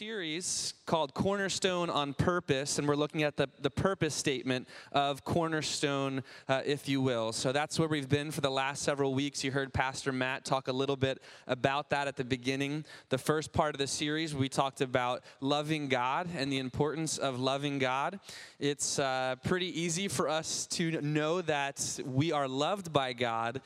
series called Cornerstone on Purpose, and we're looking at the, the purpose statement of Cornerstone, uh, if you will. So that's where we've been for the last several weeks. You heard Pastor Matt talk a little bit about that at the beginning. The first part of the series, we talked about loving God and the importance of loving God. It's uh, pretty easy for us to know that we are loved by God,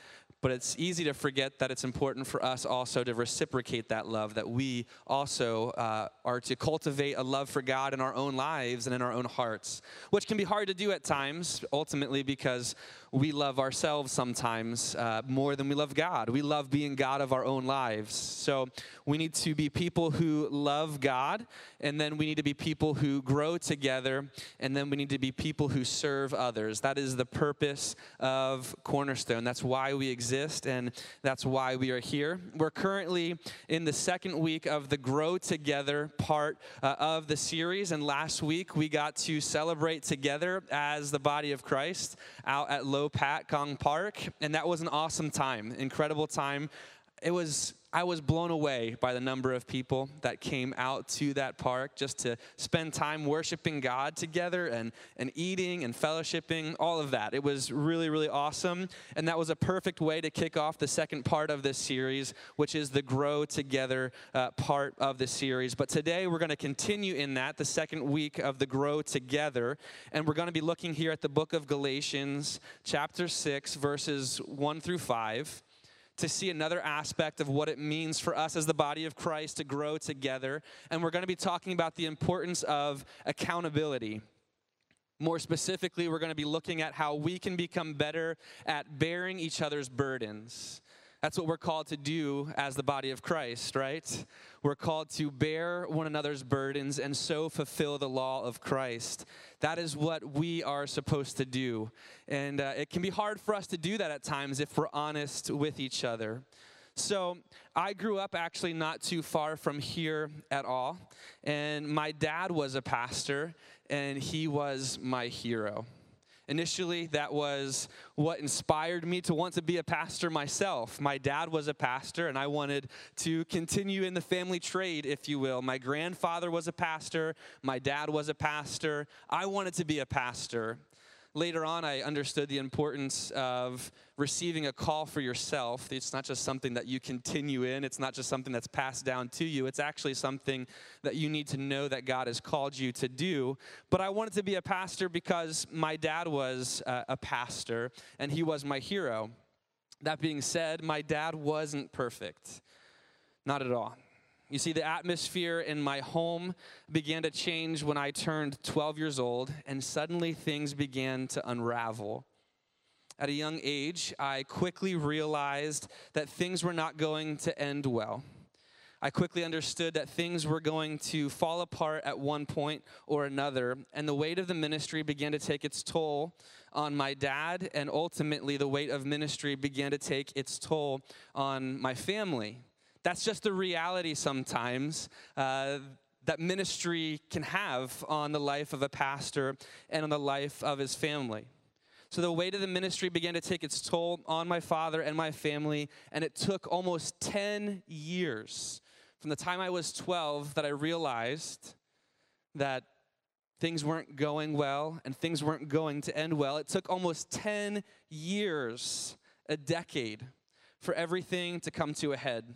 but it's easy to forget that it's important for us also to reciprocate that love, that we also uh, are to cultivate a love for God in our own lives and in our own hearts, which can be hard to do at times, ultimately, because we love ourselves sometimes uh, more than we love God. We love being God of our own lives. So we need to be people who love God, and then we need to be people who grow together, and then we need to be people who serve others. That is the purpose of Cornerstone. That's why we exist, and that's why we are here. We're currently in the second week of the Grow Together part uh, of the series, and last week we got to celebrate together as the body of Christ out at Low Pat Gong Park, and that was an awesome time, incredible time. It was I was blown away by the number of people that came out to that park just to spend time worshiping God together and, and eating and fellowshipping, all of that. It was really, really awesome. And that was a perfect way to kick off the second part of this series, which is the Grow Together uh, part of the series. But today we're going to continue in that, the second week of the Grow Together. And we're going to be looking here at the book of Galatians, chapter 6, verses 1 through 5 to see another aspect of what it means for us as the body of Christ to grow together. And we're going to be talking about the importance of accountability. More specifically, we're going to be looking at how we can become better at bearing each other's burdens. That's what we're called to do as the body of Christ, right? We're called to bear one another's burdens and so fulfill the law of Christ. That is what we are supposed to do. And uh, it can be hard for us to do that at times if we're honest with each other. So, I grew up actually not too far from here at all. And my dad was a pastor, and he was my hero. Initially, that was what inspired me to want to be a pastor myself. My dad was a pastor, and I wanted to continue in the family trade, if you will. My grandfather was a pastor, my dad was a pastor. I wanted to be a pastor. Later on, I understood the importance of receiving a call for yourself. It's not just something that you continue in, it's not just something that's passed down to you. It's actually something that you need to know that God has called you to do. But I wanted to be a pastor because my dad was uh, a pastor and he was my hero. That being said, my dad wasn't perfect. Not at all. You see, the atmosphere in my home began to change when I turned 12 years old, and suddenly things began to unravel. At a young age, I quickly realized that things were not going to end well. I quickly understood that things were going to fall apart at one point or another, and the weight of the ministry began to take its toll on my dad, and ultimately, the weight of ministry began to take its toll on my family. That's just the reality sometimes. Uh, that ministry can have on the life of a pastor and on the life of his family. So the weight of the ministry began to take its toll on my father and my family, and it took almost 10 years from the time I was 12 that I realized that things weren't going well and things weren't going to end well. It took almost 10 years, a decade, for everything to come to a head.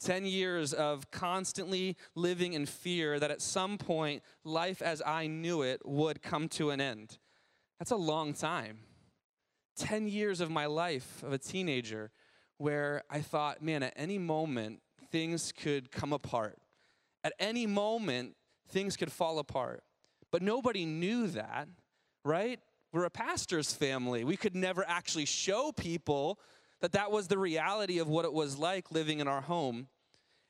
10 years of constantly living in fear that at some point life as I knew it would come to an end. That's a long time. 10 years of my life of a teenager where I thought, man, at any moment things could come apart. At any moment things could fall apart. But nobody knew that, right? We're a pastor's family. We could never actually show people that that was the reality of what it was like living in our home.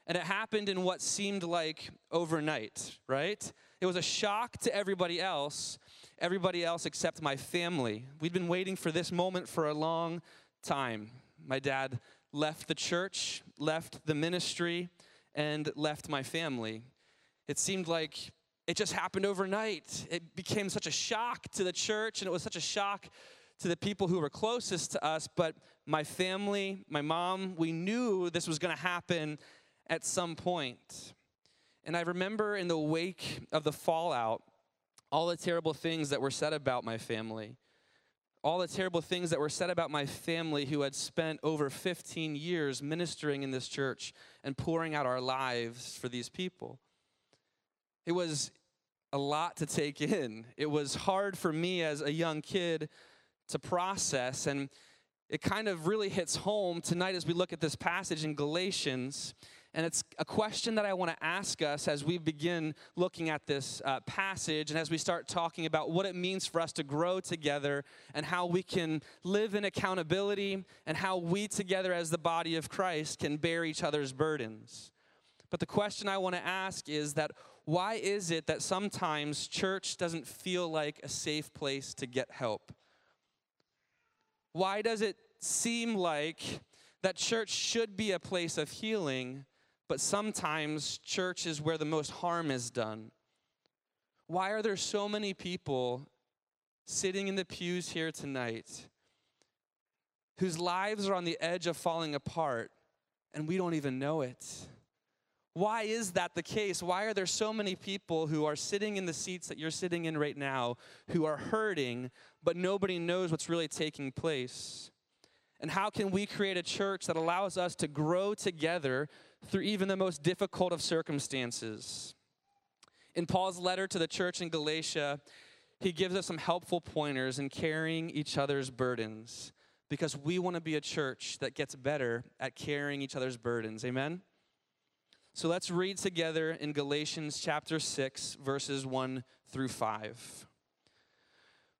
And it happened in what seemed like overnight, right? It was a shock to everybody else, everybody else except my family. We'd been waiting for this moment for a long time. My dad left the church, left the ministry, and left my family. It seemed like it just happened overnight. It became such a shock to the church, and it was such a shock to the people who were closest to us, but my family, my mom, we knew this was going to happen at some point. And I remember in the wake of the fallout, all the terrible things that were said about my family, all the terrible things that were said about my family who had spent over 15 years ministering in this church and pouring out our lives for these people. It was a lot to take in. It was hard for me as a young kid to process, and it kind of really hits home tonight as we look at this passage in Galatians. And it's a question that I want to ask us as we begin looking at this uh, passage and as we start talking about what it means for us to grow together and how we can live in accountability and how we together as the body of Christ can bear each other's burdens. But the question I want to ask is that why is it that sometimes church doesn't feel like a safe place to get help? Why does it seem like that church should be a place of healing, but sometimes church is where the most harm is done? Why are there so many people sitting in the pews here tonight whose lives are on the edge of falling apart and we don't even know it? Why is that the case? Why are there so many people who are sitting in the seats that you're sitting in right now who are hurting, but nobody knows what's really taking place? And how can we create a church that allows us to grow together through even the most difficult of circumstances? In Paul's letter to the church in Galatia, he gives us some helpful pointers in carrying each other's burdens because we want to be a church that gets better at carrying each other's burdens. Amen? So let's read together in Galatians chapter 6, verses 1 through 5.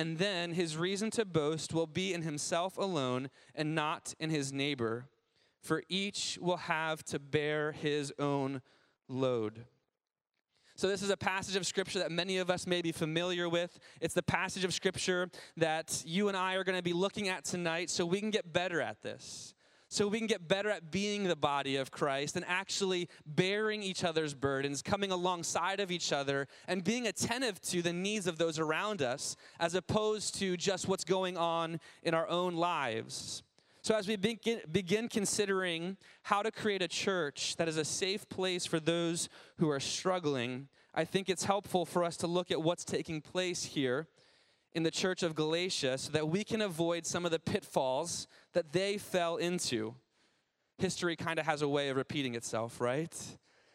and then his reason to boast will be in himself alone and not in his neighbor. For each will have to bear his own load. So, this is a passage of scripture that many of us may be familiar with. It's the passage of scripture that you and I are going to be looking at tonight so we can get better at this so we can get better at being the body of Christ and actually bearing each other's burdens, coming alongside of each other, and being attentive to the needs of those around us, as opposed to just what's going on in our own lives. So, as we begin, begin considering how to create a church that is a safe place for those who are struggling, I think it's helpful for us to look at what's taking place here in the church of Galatia so that we can avoid some of the pitfalls that they fell into. History kind of has a way of repeating itself, right?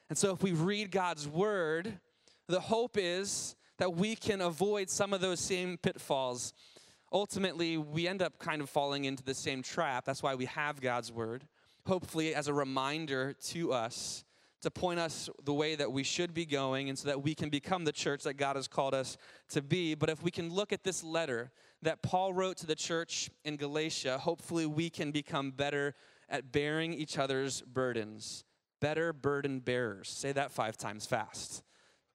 And so if we read God's word, the hope is that we can avoid some of those same pitfalls. Ultimately, we end up kind of falling into the same trap. That's why we have God's word, hopefully, as a reminder to us to point us the way that we should be going and so that we can become the church that God has called us to be. But if we can look at this letter that Paul wrote to the church in Galatia, hopefully we can become better at bearing each other's burdens. Better burden bearers. Say that five times fast.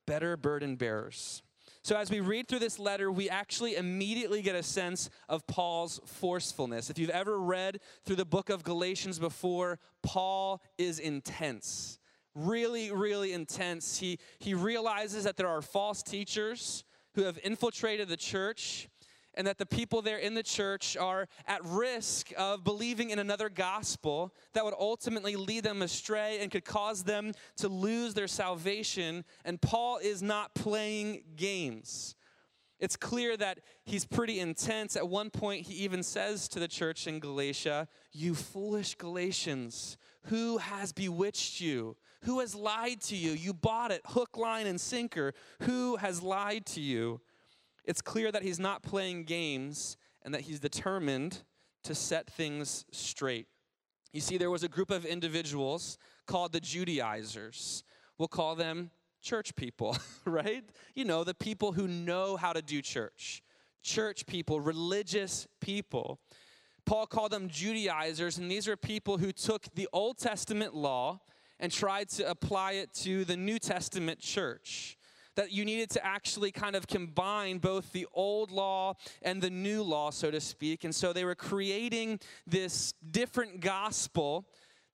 Better burden bearers. So, as we read through this letter, we actually immediately get a sense of Paul's forcefulness. If you've ever read through the book of Galatians before, Paul is intense really, really intense. He, he realizes that there are false teachers who have infiltrated the church and that the people there in the church are at risk of believing in another gospel that would ultimately lead them astray and could cause them to lose their salvation. And Paul is not playing games. It's clear that he's pretty intense. At one point, he even says to the church in Galatia, You foolish Galatians, who has bewitched you? Who has lied to you? You bought it hook, line, and sinker. Who has lied to you? It's clear that he's not playing games and that he's determined to set things straight. You see, there was a group of individuals called the Judaizers. We'll call them church people, right? You know, the people who know how to do church. Church people, religious people. Paul called them Judaizers, and these are people who took the Old Testament law and tried to apply it to the New Testament church. That you needed to actually kind of combine both the old law and the new law, so to speak. And so they were creating this different gospel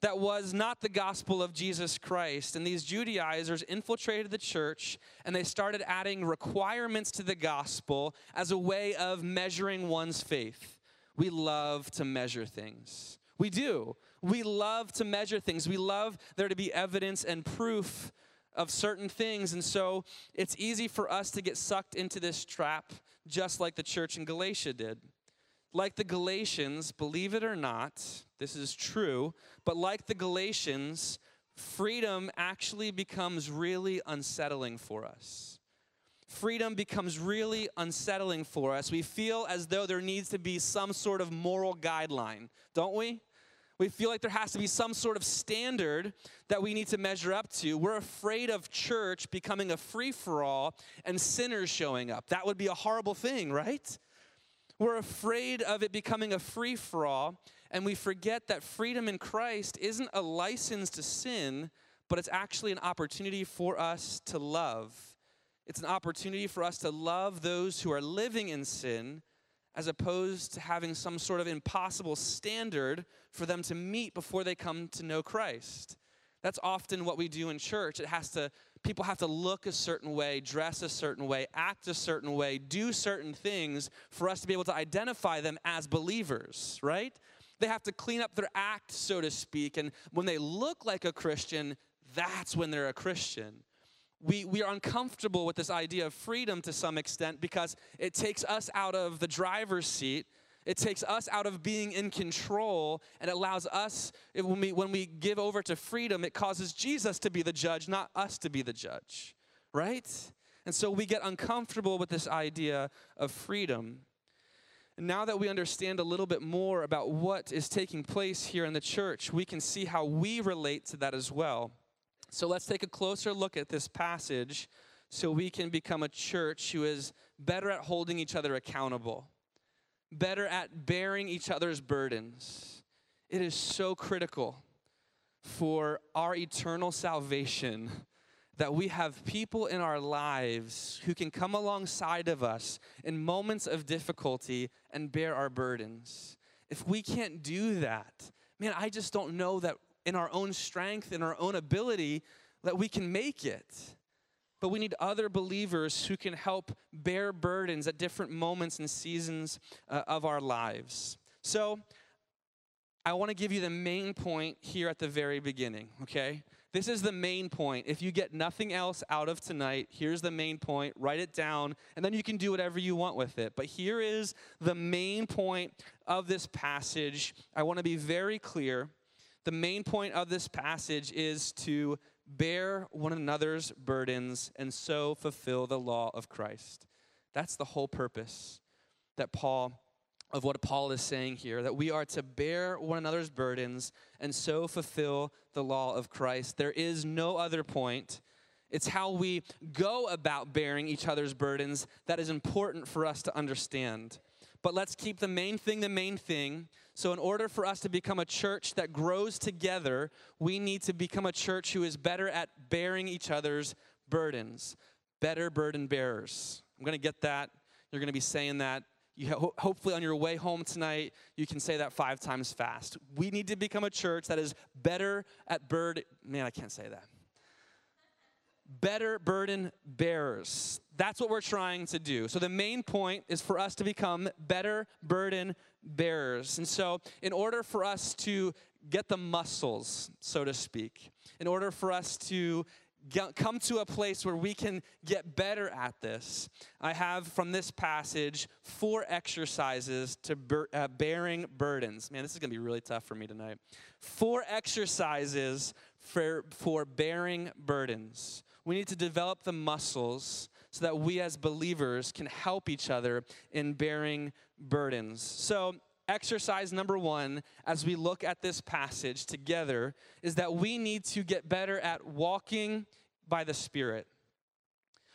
that was not the gospel of Jesus Christ. And these Judaizers infiltrated the church and they started adding requirements to the gospel as a way of measuring one's faith. We love to measure things. We do. We love to measure things. We love there to be evidence and proof of certain things. And so it's easy for us to get sucked into this trap, just like the church in Galatia did. Like the Galatians, believe it or not, this is true, but like the Galatians, freedom actually becomes really unsettling for us. Freedom becomes really unsettling for us. We feel as though there needs to be some sort of moral guideline, don't we? We feel like there has to be some sort of standard that we need to measure up to. We're afraid of church becoming a free for all and sinners showing up. That would be a horrible thing, right? We're afraid of it becoming a free for all, and we forget that freedom in Christ isn't a license to sin, but it's actually an opportunity for us to love. It's an opportunity for us to love those who are living in sin as opposed to having some sort of impossible standard for them to meet before they come to know Christ. That's often what we do in church. It has to people have to look a certain way, dress a certain way, act a certain way, do certain things for us to be able to identify them as believers, right? They have to clean up their act, so to speak, and when they look like a Christian, that's when they're a Christian we, we are uncomfortable with this idea of freedom to some extent because it takes us out of the driver's seat. It takes us out of being in control and allows us, when we, when we give over to freedom, it causes Jesus to be the judge, not us to be the judge, right? And so we get uncomfortable with this idea of freedom. And now that we understand a little bit more about what is taking place here in the church, we can see how we relate to that as well. So let's take a closer look at this passage so we can become a church who is better at holding each other accountable, better at bearing each other's burdens. It is so critical for our eternal salvation that we have people in our lives who can come alongside of us in moments of difficulty and bear our burdens. If we can't do that, man, I just don't know that in our own strength, in our own ability, that we can make it. But we need other believers who can help bear burdens at different moments and seasons uh, of our lives. So, I want to give you the main point here at the very beginning, okay? This is the main point. If you get nothing else out of tonight, here's the main point. Write it down, and then you can do whatever you want with it. But here is the main point of this passage. I want to be very clear the main point of this passage is to bear one another's burdens and so fulfill the law of Christ. That's the whole purpose that Paul of what Paul is saying here that we are to bear one another's burdens and so fulfill the law of Christ. There is no other point. It's how we go about bearing each other's burdens that is important for us to understand. But let's keep the main thing the main thing. So, in order for us to become a church that grows together, we need to become a church who is better at bearing each other's burdens, better burden bearers. I'm going to get that. You're going to be saying that. You ho- hopefully, on your way home tonight, you can say that five times fast. We need to become a church that is better at burden. Man, I can't say that better burden bearers. That's what we're trying to do. So, the main point is for us to become better burden bearers. And so, in order for us to get the muscles, so to speak, in order for us to get, come to a place where we can get better at this, I have from this passage four exercises to bur- uh, bearing burdens. Man, this is going to be really tough for me tonight. Four exercises for, for bearing burdens. We need to develop the muscles so that we as believers can help each other in bearing burdens. So, exercise number one, as we look at this passage together, is that we need to get better at walking by the Spirit.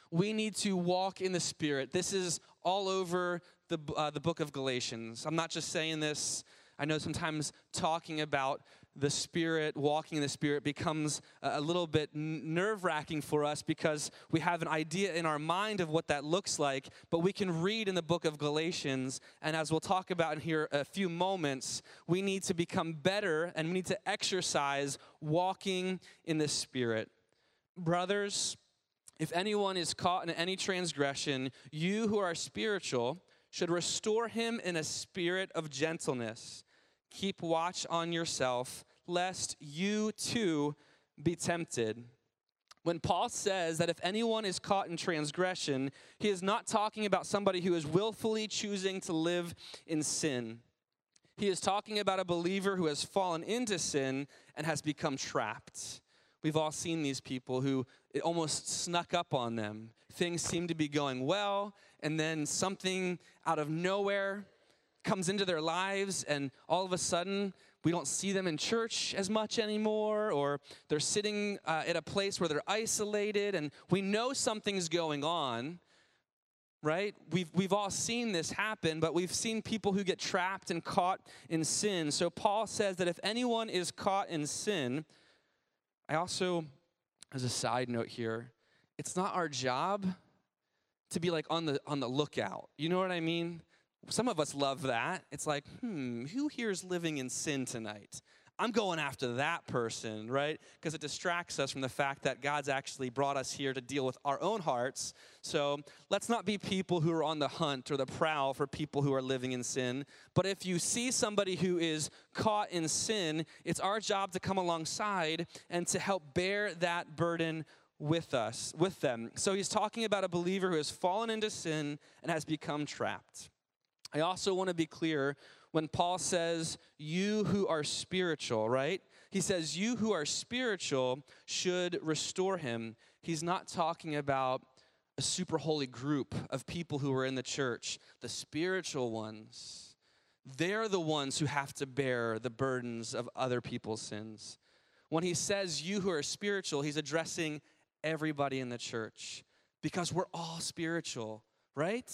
We need to walk in the Spirit. This is all over the, uh, the book of Galatians. I'm not just saying this I know sometimes talking about the Spirit, walking in the Spirit, becomes a little bit nerve wracking for us because we have an idea in our mind of what that looks like, but we can read in the book of Galatians, and as we'll talk about in here a few moments, we need to become better and we need to exercise walking in the Spirit. Brothers, if anyone is caught in any transgression, you who are spiritual should restore him in a spirit of gentleness. Keep watch on yourself, lest you too be tempted. When Paul says that if anyone is caught in transgression, he is not talking about somebody who is willfully choosing to live in sin. He is talking about a believer who has fallen into sin and has become trapped. We've all seen these people who it almost snuck up on them. Things seem to be going well, and then something out of nowhere comes into their lives, and all of a sudden, we don't see them in church as much anymore, or they're sitting uh, at a place where they're isolated, and we know something's going on, right? We've, we've all seen this happen, but we've seen people who get trapped and caught in sin. So Paul says that if anyone is caught in sin, I also, as a side note here, it's not our job to be like on the on the lookout. You know what I mean? Some of us love that. It's like, hmm, who here is living in sin tonight? I'm going after that person, right? Because it distracts us from the fact that God's actually brought us here to deal with our own hearts. So let's not be people who are on the hunt or the prowl for people who are living in sin. But if you see somebody who is caught in sin, it's our job to come alongside and to help bear that burden with us, with them. So he's talking about a believer who has fallen into sin and has become trapped. I also want to be clear when Paul says, You who are spiritual, right? He says, You who are spiritual should restore him. He's not talking about a super holy group of people who are in the church, the spiritual ones. They're the ones who have to bear the burdens of other people's sins. When he says, You who are spiritual, he's addressing everybody in the church because we're all spiritual, right?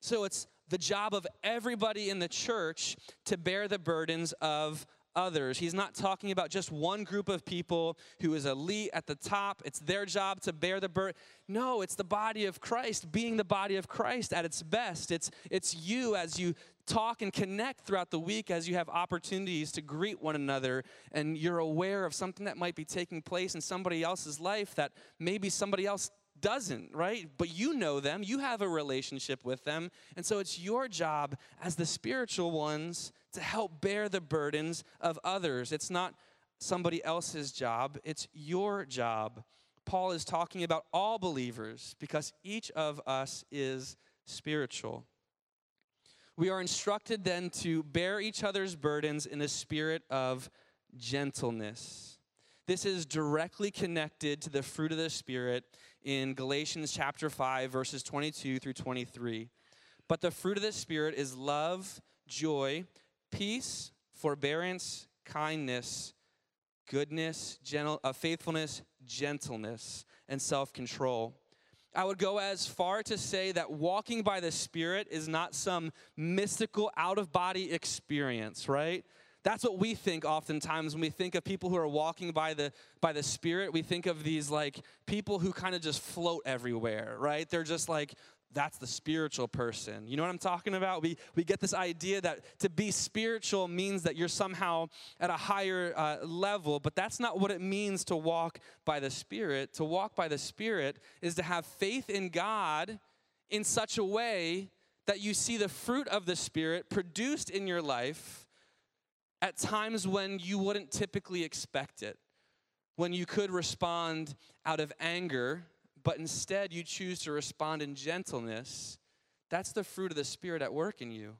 So it's the job of everybody in the church to bear the burdens of others. He's not talking about just one group of people who is elite at the top. It's their job to bear the burden. No, it's the body of Christ being the body of Christ at its best. It's it's you as you talk and connect throughout the week as you have opportunities to greet one another and you're aware of something that might be taking place in somebody else's life that maybe somebody else doesn't, right? But you know them, you have a relationship with them. And so it's your job as the spiritual ones to help bear the burdens of others. It's not somebody else's job, it's your job. Paul is talking about all believers because each of us is spiritual. We are instructed then to bear each other's burdens in a spirit of gentleness. This is directly connected to the fruit of the Spirit in Galatians chapter 5, verses 22 through 23. But the fruit of the Spirit is love, joy, peace, forbearance, kindness, goodness, gentle, uh, faithfulness, gentleness, and self control. I would go as far to say that walking by the Spirit is not some mystical out of body experience, right? That's what we think oftentimes when we think of people who are walking by the by the spirit. We think of these like people who kind of just float everywhere, right? They're just like that's the spiritual person. You know what I'm talking about? We, we get this idea that to be spiritual means that you're somehow at a higher uh, level, but that's not what it means to walk by the Spirit. To walk by the Spirit is to have faith in God in such a way that you see the fruit of the Spirit produced in your life at times when you wouldn't typically expect it, when you could respond out of anger, but instead you choose to respond in gentleness, that's the fruit of the Spirit at work in you.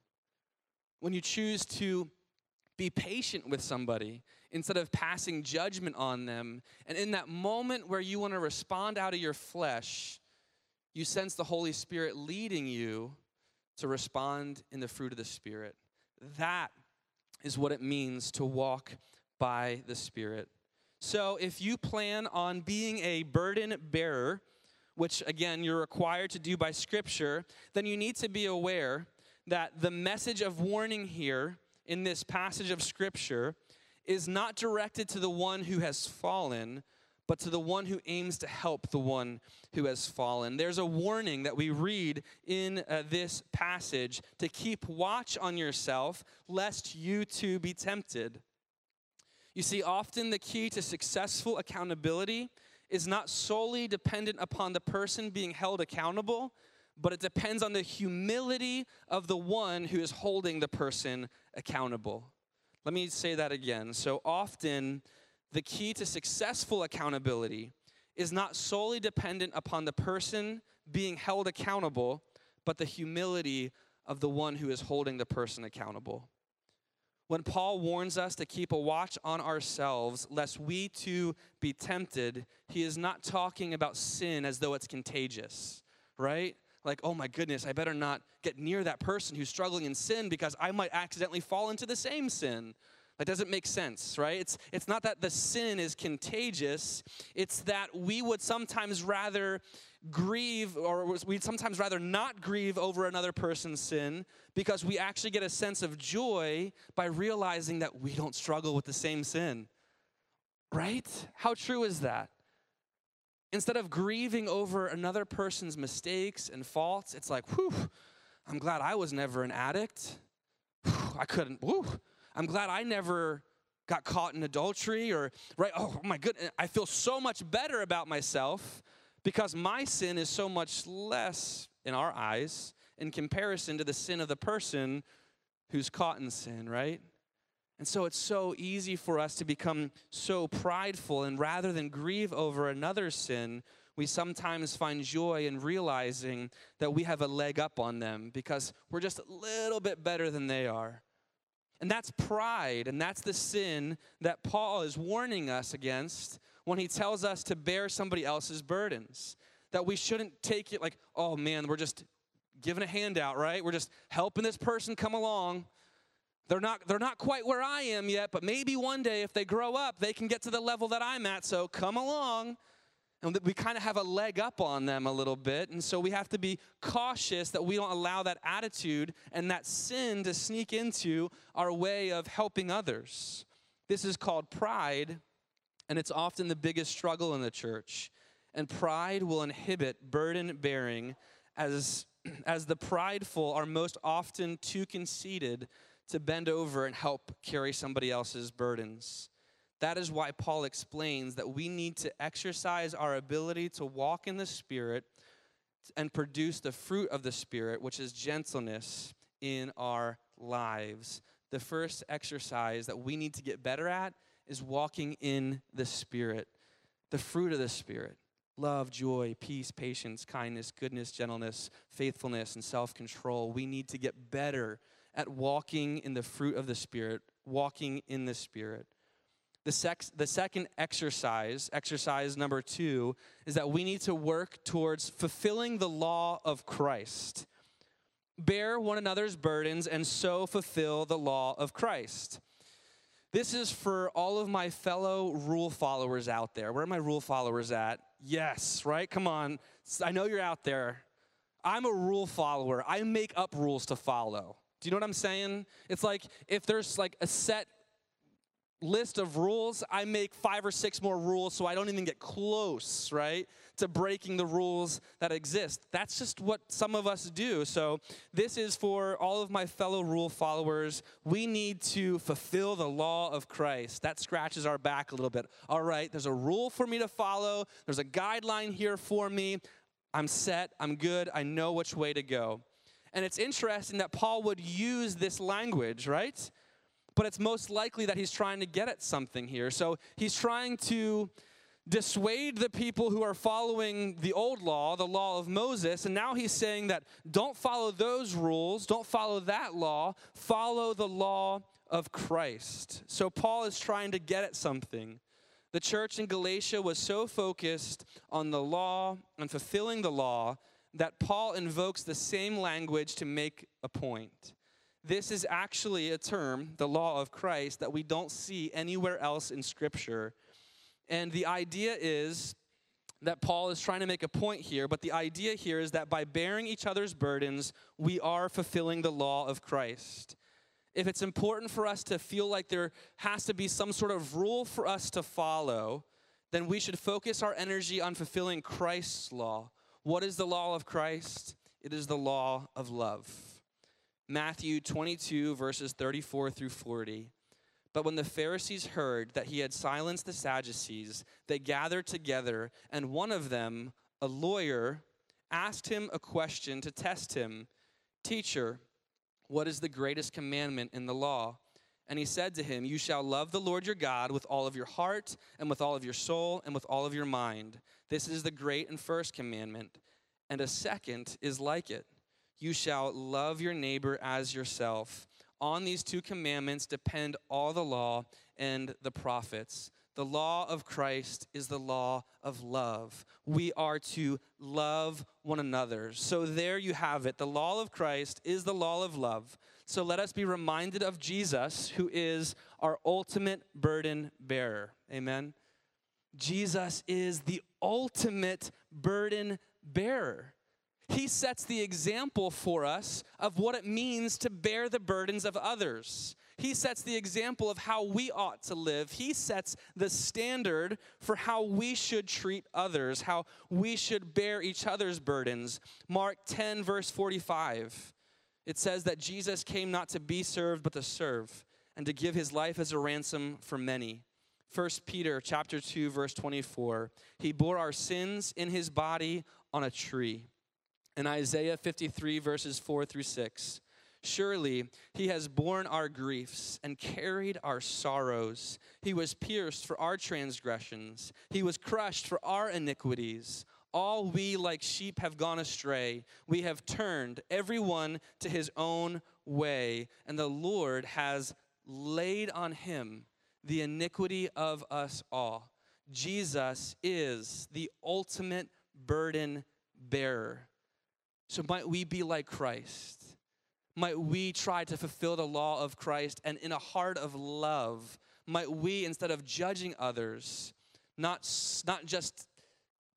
When you choose to be patient with somebody instead of passing judgment on them, and in that moment where you want to respond out of your flesh, you sense the Holy Spirit leading you to respond in the fruit of the Spirit. That is what it means to walk by the Spirit. So, if you plan on being a burden bearer, which again you're required to do by Scripture, then you need to be aware that the message of warning here in this passage of Scripture is not directed to the one who has fallen, but to the one who aims to help the one who has fallen. There's a warning that we read in uh, this passage to keep watch on yourself, lest you too be tempted. You see, often the key to successful accountability is not solely dependent upon the person being held accountable, but it depends on the humility of the one who is holding the person accountable. Let me say that again. So often, the key to successful accountability is not solely dependent upon the person being held accountable, but the humility of the one who is holding the person accountable. When Paul warns us to keep a watch on ourselves, lest we too be tempted, he is not talking about sin as though it's contagious, right? Like, oh my goodness, I better not get near that person who's struggling in sin because I might accidentally fall into the same sin. That doesn't make sense, right? It's, it's not that the sin is contagious, it's that we would sometimes rather grieve, or we'd sometimes rather not grieve over another person's sin because we actually get a sense of joy by realizing that we don't struggle with the same sin. Right? How true is that? Instead of grieving over another person's mistakes and faults, it's like, whew, I'm glad I was never an addict. Whew, I couldn't, whew, I'm glad I never got caught in adultery or, right? Oh my goodness, I feel so much better about myself because my sin is so much less in our eyes in comparison to the sin of the person who's caught in sin, right? And so it's so easy for us to become so prideful, and rather than grieve over another sin, we sometimes find joy in realizing that we have a leg up on them because we're just a little bit better than they are. And that's pride, and that's the sin that Paul is warning us against when he tells us to bear somebody else's burdens. That we shouldn't take it like, oh man, we're just giving a handout, right? We're just helping this person come along. They're not, they're not quite where I am yet, but maybe one day if they grow up, they can get to the level that I'm at, so come along. And that we kind of have a leg up on them a little bit. And so we have to be cautious that we don't allow that attitude and that sin to sneak into our way of helping others. This is called pride, and it's often the biggest struggle in the church. And pride will inhibit burden bearing as, as the prideful are most often too conceited to bend over and help carry somebody else's burdens. That is why Paul explains that we need to exercise our ability to walk in the Spirit and produce the fruit of the Spirit, which is gentleness in our lives. The first exercise that we need to get better at is walking in the Spirit, the fruit of the Spirit love, joy, peace, patience, kindness, goodness, gentleness, faithfulness, and self control. We need to get better at walking in the fruit of the Spirit, walking in the Spirit. The, sex, the second exercise, exercise number two, is that we need to work towards fulfilling the law of Christ. Bear one another's burdens and so fulfill the law of Christ. This is for all of my fellow rule followers out there. Where are my rule followers at? Yes, right? Come on. I know you're out there. I'm a rule follower. I make up rules to follow. Do you know what I'm saying? It's like if there's like a set list of rules, I make five or six more rules so I don't even get close, right, to breaking the rules that exist. That's just what some of us do. So, this is for all of my fellow rule followers. We need to fulfill the law of Christ. That scratches our back a little bit. All right, there's a rule for me to follow, there's a guideline here for me. I'm set, I'm good, I know which way to go. And it's interesting that Paul would use this language, right? But it's most likely that he's trying to get at something here. So he's trying to dissuade the people who are following the old law, the law of Moses, and now he's saying that don't follow those rules, don't follow that law, follow the law of Christ. So Paul is trying to get at something. The church in Galatia was so focused on the law and fulfilling the law that Paul invokes the same language to make a point. This is actually a term, the law of Christ, that we don't see anywhere else in Scripture. And the idea is that Paul is trying to make a point here, but the idea here is that by bearing each other's burdens, we are fulfilling the law of Christ. if it's important for us to feel like there has to be some sort of rule for us to follow, then we should focus our energy on fulfilling Christ's law. What is the law of Christ? It is the law of love. Matthew 22, verses 34 through 40. But when the Pharisees heard that he had silenced the Sadducees, they gathered together, and one of them, a lawyer, asked him a question to test him Teacher, what is the greatest commandment in the law? And he said to him, You shall love the Lord your God with all of your heart, and with all of your soul, and with all of your mind. This is the great and first commandment. And a second is like it You shall love your neighbor as yourself. On these two commandments depend all the law and the prophets. The law of Christ is the law of love. We are to love one another. So there you have it. The law of Christ is the law of love. So let us be reminded of Jesus, who is our ultimate burden bearer. Amen. Jesus is the ultimate burden bearer. He sets the example for us of what it means to bear the burdens of others. He sets the example of how we ought to live. He sets the standard for how we should treat others, how we should bear each other's burdens. Mark 10, verse 45, it says that Jesus came not to be served, but to serve, and to give his life as a ransom for many. 1 Peter chapter 2 verse 24 he bore our sins in his body on a tree in Isaiah 53, verses 4 through 6. Surely he has borne our griefs and carried our sorrows. He was pierced for our transgressions, he was crushed for our iniquities. All we like sheep have gone astray. We have turned everyone to his own way, and the Lord has laid on him the iniquity of us all. Jesus is the ultimate burden bearer. So might we be like Christ? Might we try to fulfill the law of Christ and in a heart of love, might we, instead of judging others, not, not just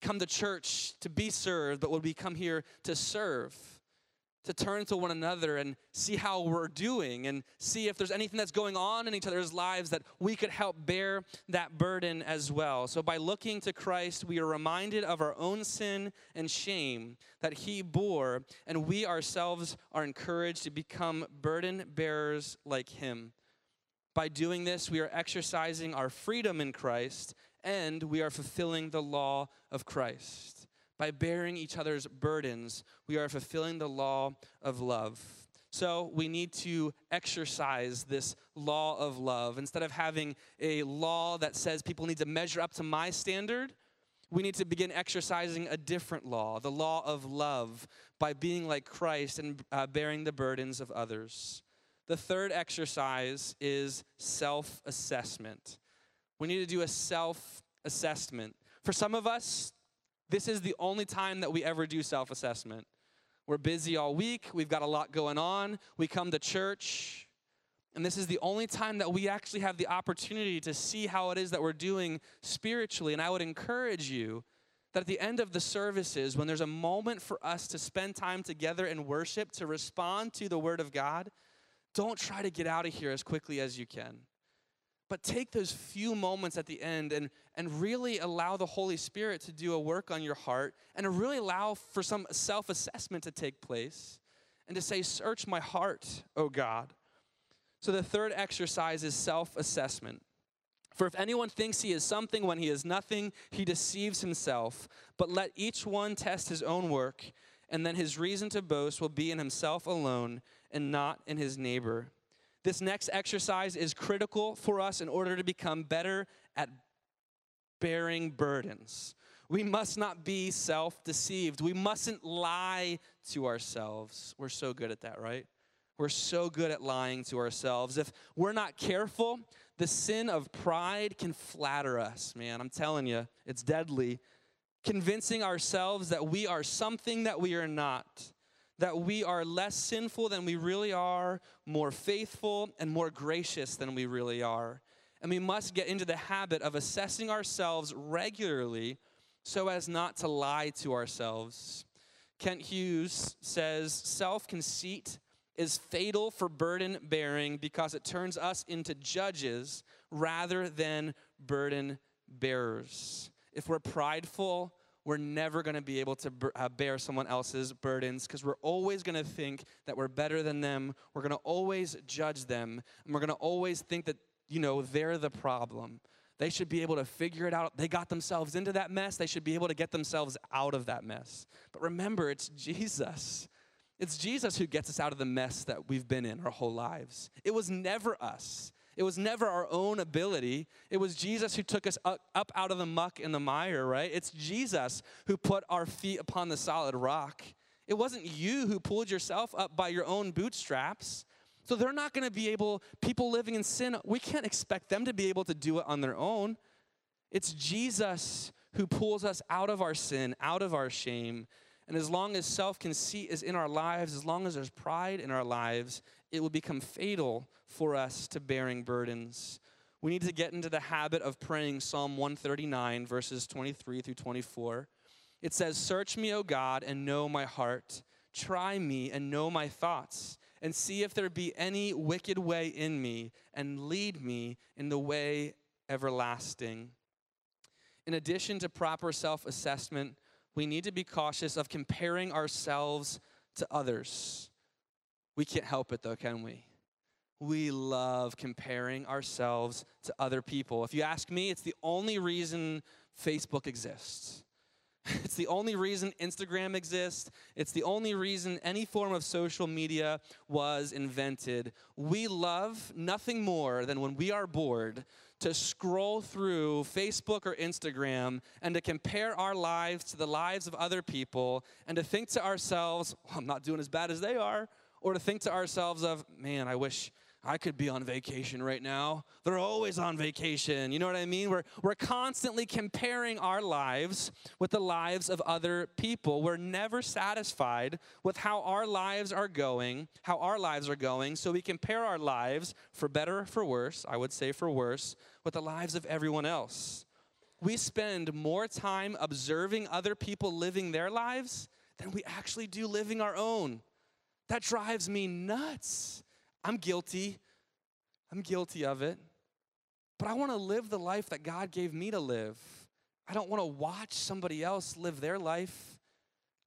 come to church to be served, but would we come here to serve? To turn to one another and see how we're doing and see if there's anything that's going on in each other's lives that we could help bear that burden as well. So, by looking to Christ, we are reminded of our own sin and shame that He bore, and we ourselves are encouraged to become burden bearers like Him. By doing this, we are exercising our freedom in Christ and we are fulfilling the law of Christ. By bearing each other's burdens, we are fulfilling the law of love. So we need to exercise this law of love. Instead of having a law that says people need to measure up to my standard, we need to begin exercising a different law, the law of love, by being like Christ and uh, bearing the burdens of others. The third exercise is self assessment. We need to do a self assessment. For some of us, this is the only time that we ever do self assessment. We're busy all week, we've got a lot going on, we come to church, and this is the only time that we actually have the opportunity to see how it is that we're doing spiritually. And I would encourage you that at the end of the services, when there's a moment for us to spend time together in worship, to respond to the Word of God, don't try to get out of here as quickly as you can. But take those few moments at the end and, and really allow the Holy Spirit to do a work on your heart and really allow for some self assessment to take place and to say, Search my heart, O God. So the third exercise is self assessment. For if anyone thinks he is something when he is nothing, he deceives himself. But let each one test his own work, and then his reason to boast will be in himself alone and not in his neighbor. This next exercise is critical for us in order to become better at bearing burdens. We must not be self deceived. We mustn't lie to ourselves. We're so good at that, right? We're so good at lying to ourselves. If we're not careful, the sin of pride can flatter us, man. I'm telling you, it's deadly. Convincing ourselves that we are something that we are not that we are less sinful than we really are, more faithful, and more gracious than we really are. And we must get into the habit of assessing ourselves regularly so as not to lie to ourselves. Kent Hughes says self conceit is fatal for burden bearing because it turns us into judges rather than burden bearers. If we're prideful, we're never going to be able to uh, bear someone else's burdens because we're always going to think that we're better than them. We're going to always judge them. And we're going to always think that, you know, they're the problem. They should be able to figure it out. They got themselves into that mess. They should be able to get themselves out of that mess. But remember, it's Jesus. It's Jesus who gets us out of the mess that we've been in our whole lives. It was never us. It was never our own ability. It was Jesus who took us up, out of the muck and the mire, right? It's Jesus who put our feet upon the solid rock. It wasn't you who pulled yourself up by your own bootstraps. So they're not going to be able, people living in sin, we can't expect them to be able to do it on their own. It's Jesus who pulls us out of our sin, out of our shame. And as long as self conceit is in our lives, as long as there's pride in our lives, it will become fatal for us to bearing burdens. We need to get into the habit of praying Psalm 139, verses 23 through 24. It says, Search me, O God, and know my heart. Try me and know my thoughts, and see if there be any wicked way in me, and lead me in the way everlasting. In addition to proper self assessment, we need to be cautious of comparing ourselves to others. We can't help it though, can we? We love comparing ourselves to other people. If you ask me, it's the only reason Facebook exists. It's the only reason Instagram exists. It's the only reason any form of social media was invented. We love nothing more than when we are bored to scroll through Facebook or Instagram and to compare our lives to the lives of other people and to think to ourselves, well, I'm not doing as bad as they are or to think to ourselves of, man, I wish I could be on vacation right now. They're always on vacation. You know what I mean? We're, we're constantly comparing our lives with the lives of other people. We're never satisfied with how our lives are going, how our lives are going. So we compare our lives, for better or for worse, I would say for worse, with the lives of everyone else. We spend more time observing other people living their lives than we actually do living our own. That drives me nuts. I'm guilty. I'm guilty of it. But I want to live the life that God gave me to live. I don't want to watch somebody else live their life.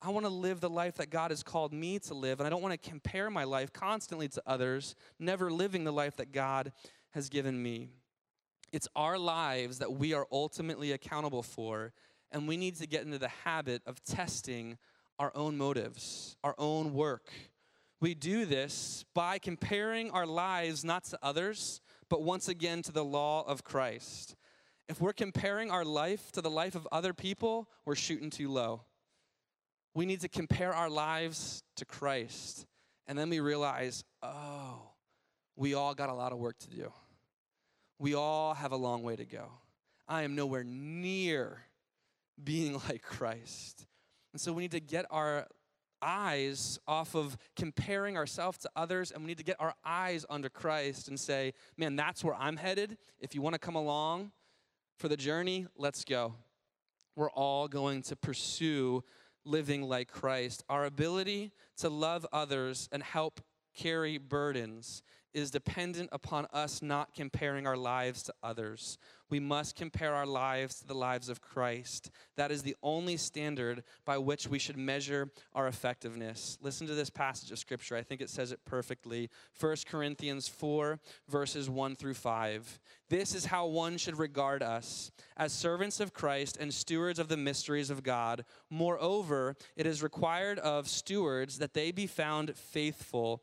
I want to live the life that God has called me to live. And I don't want to compare my life constantly to others, never living the life that God has given me. It's our lives that we are ultimately accountable for. And we need to get into the habit of testing our own motives, our own work, we do this by comparing our lives not to others, but once again to the law of Christ. If we're comparing our life to the life of other people, we're shooting too low. We need to compare our lives to Christ. And then we realize, oh, we all got a lot of work to do. We all have a long way to go. I am nowhere near being like Christ. And so we need to get our eyes off of comparing ourselves to others and we need to get our eyes under Christ and say, man, that's where I'm headed. If you want to come along for the journey, let's go. We're all going to pursue living like Christ. Our ability to love others and help carry burdens is dependent upon us not comparing our lives to others. We must compare our lives to the lives of Christ. That is the only standard by which we should measure our effectiveness. Listen to this passage of Scripture. I think it says it perfectly. 1 Corinthians 4, verses 1 through 5. This is how one should regard us as servants of Christ and stewards of the mysteries of God. Moreover, it is required of stewards that they be found faithful.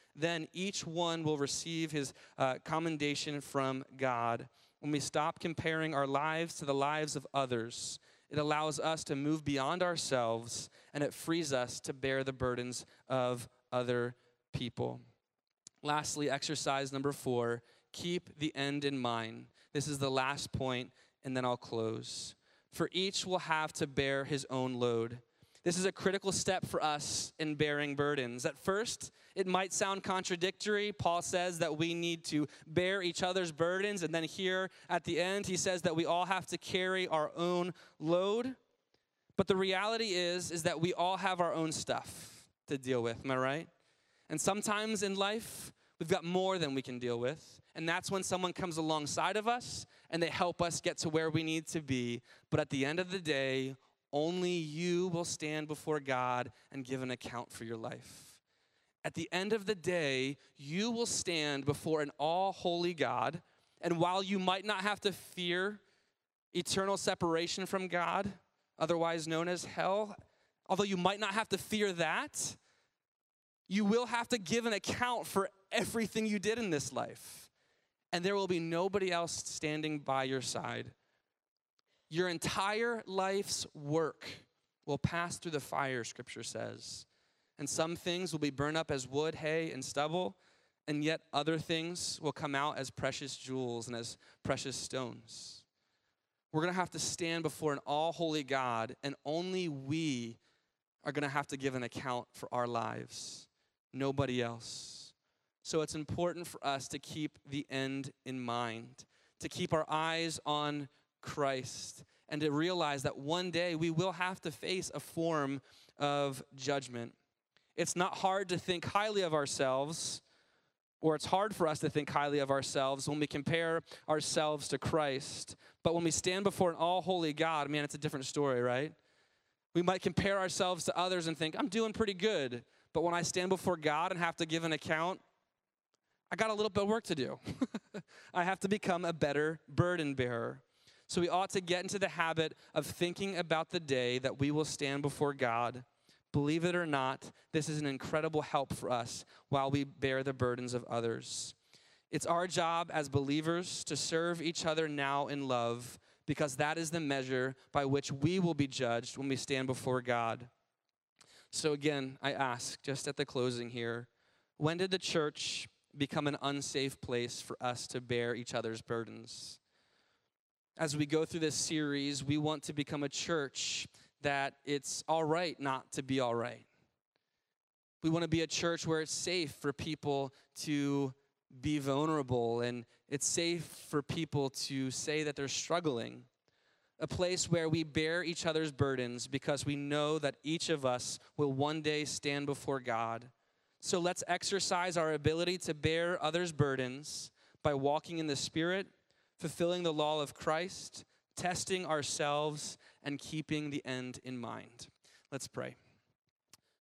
then each one will receive his uh, commendation from God. When we stop comparing our lives to the lives of others, it allows us to move beyond ourselves and it frees us to bear the burdens of other people. Lastly, exercise number four keep the end in mind. This is the last point, and then I'll close. For each will have to bear his own load. This is a critical step for us in bearing burdens. At first, it might sound contradictory. Paul says that we need to bear each other's burdens, and then here at the end, he says that we all have to carry our own load. But the reality is is that we all have our own stuff to deal with, am I right? And sometimes in life, we've got more than we can deal with. And that's when someone comes alongside of us and they help us get to where we need to be. But at the end of the day, only you will stand before God and give an account for your life. At the end of the day, you will stand before an all holy God. And while you might not have to fear eternal separation from God, otherwise known as hell, although you might not have to fear that, you will have to give an account for everything you did in this life. And there will be nobody else standing by your side. Your entire life's work will pass through the fire, scripture says. And some things will be burned up as wood, hay, and stubble, and yet other things will come out as precious jewels and as precious stones. We're going to have to stand before an all holy God, and only we are going to have to give an account for our lives nobody else. So it's important for us to keep the end in mind, to keep our eyes on Christ, and to realize that one day we will have to face a form of judgment. It's not hard to think highly of ourselves, or it's hard for us to think highly of ourselves when we compare ourselves to Christ. But when we stand before an all holy God, man, it's a different story, right? We might compare ourselves to others and think, I'm doing pretty good. But when I stand before God and have to give an account, I got a little bit of work to do. I have to become a better burden bearer. So we ought to get into the habit of thinking about the day that we will stand before God. Believe it or not, this is an incredible help for us while we bear the burdens of others. It's our job as believers to serve each other now in love because that is the measure by which we will be judged when we stand before God. So, again, I ask just at the closing here when did the church become an unsafe place for us to bear each other's burdens? As we go through this series, we want to become a church that it's all right not to be all right. We want to be a church where it's safe for people to be vulnerable and it's safe for people to say that they're struggling a place where we bear each other's burdens because we know that each of us will one day stand before God. So let's exercise our ability to bear others' burdens by walking in the Spirit, fulfilling the law of Christ, testing ourselves, and keeping the end in mind. Let's pray.